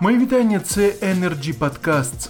Мої вітання. Це Energy Podcasts.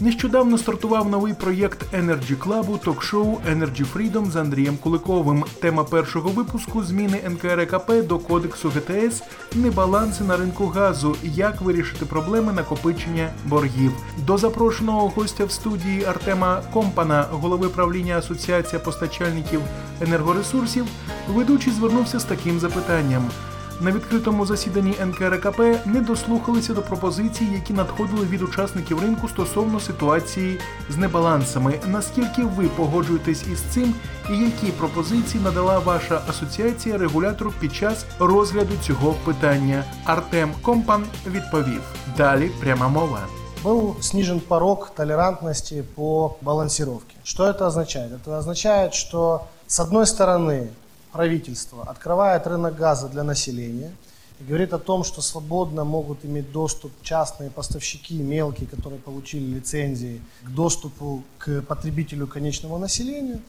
Нещодавно стартував новий проєкт Energy Club ток-шоу Energy Freedom з Андрієм Куликовим. Тема першого випуску зміни НКРКП до кодексу ГТС небаланси на ринку газу. Як вирішити проблеми накопичення боргів. До запрошеного гостя в студії Артема Компана, голови правління Асоціація постачальників енергоресурсів, ведучий звернувся з таким запитанням. На відкритому засіданні НКРКП не дослухалися до пропозицій, які надходили від учасників ринку стосовно ситуації з небалансами. Наскільки ви погоджуєтесь із цим, і які пропозиції надала ваша асоціація регулятору під час розгляду цього питання? Артем Компан відповів. Далі пряма мова. Был снижен порог толерантности по балансировке. Что это означает? Это означает, что с одной стороны правительство открывает рынок газа для населения и говорит о том, что свободно могут иметь доступ частные поставщики, мелкие, которые получили лицензии, к доступу к потребителю конечного населения,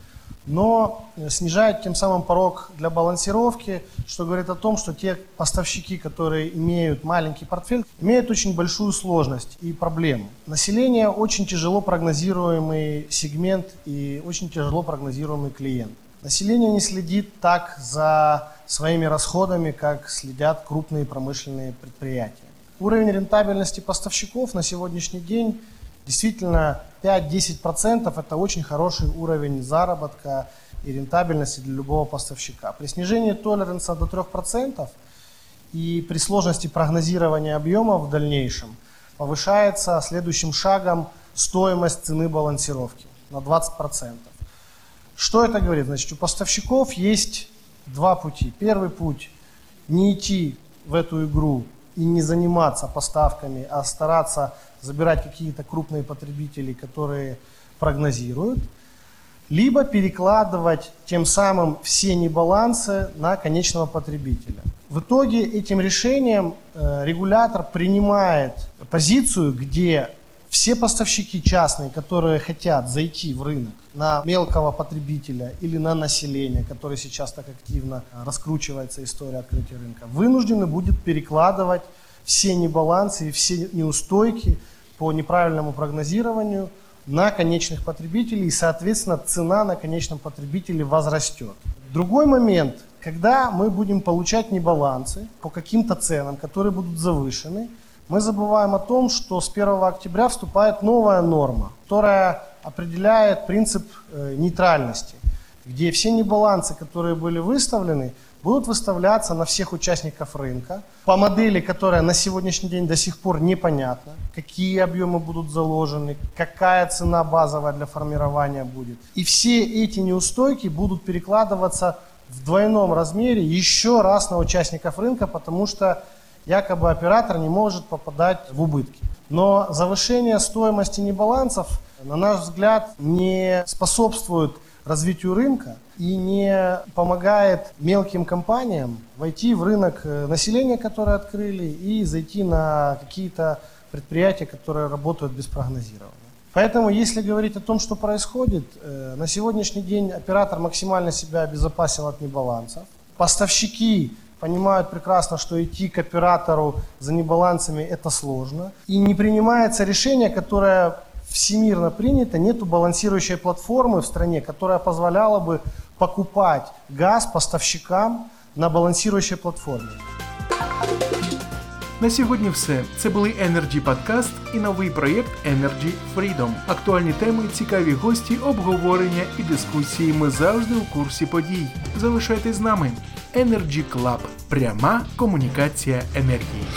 но снижает тем самым порог для балансировки, что говорит о том, что те поставщики, которые имеют маленький портфель, имеют очень большую сложность и проблему. Население очень тяжело прогнозируемый сегмент и очень тяжело прогнозируемый клиент. Население не следит так за своими расходами, как следят крупные промышленные предприятия. Уровень рентабельности поставщиков на сегодняшний день действительно 5-10% это очень хороший уровень заработка и рентабельности для любого поставщика. При снижении толеранса до 3% и при сложности прогнозирования объемов в дальнейшем повышается следующим шагом стоимость цены балансировки на 20%. Что это говорит? Значит, у поставщиков есть два пути. Первый путь – не идти в эту игру и не заниматься поставками, а стараться забирать какие-то крупные потребители, которые прогнозируют, либо перекладывать тем самым все небалансы на конечного потребителя. В итоге этим решением э, регулятор принимает позицию, где все поставщики частные, которые хотят зайти в рынок на мелкого потребителя или на население, которое сейчас так активно раскручивается история открытия рынка, вынуждены будут перекладывать все небалансы и все неустойки по неправильному прогнозированию на конечных потребителей, и, соответственно, цена на конечном потребителе возрастет. Другой момент, когда мы будем получать небалансы по каким-то ценам, которые будут завышены, мы забываем о том, что с 1 октября вступает новая норма, которая определяет принцип э, нейтральности, где все небалансы, которые были выставлены, будут выставляться на всех участников рынка по модели, которая на сегодняшний день до сих пор непонятна, какие объемы будут заложены, какая цена базовая для формирования будет. И все эти неустойки будут перекладываться в двойном размере еще раз на участников рынка, потому что якобы оператор не может попадать в убытки. Но завышение стоимости небалансов, на наш взгляд, не способствует развитию рынка и не помогает мелким компаниям войти в рынок э, населения, которое открыли, и зайти на какие-то предприятия, которые работают без прогнозирования. Поэтому, если говорить о том, что происходит, э, на сегодняшний день оператор максимально себя обезопасил от небалансов. Поставщики понимают прекрасно, что идти к оператору за небалансами это сложно. И не принимается решение, которое всемирно принято, нету балансирующей платформы в стране, которая позволяла бы покупать газ поставщикам на балансирующей платформе. На сьогодні все. Це були Energy Podcast і новий проєкт Energy Freedom. Актуальні теми, цікаві гості, обговорення і дискусії. Ми завжди у курсі подій. Залишайтесь з нами. Energy Club. пряма комунікація енергії.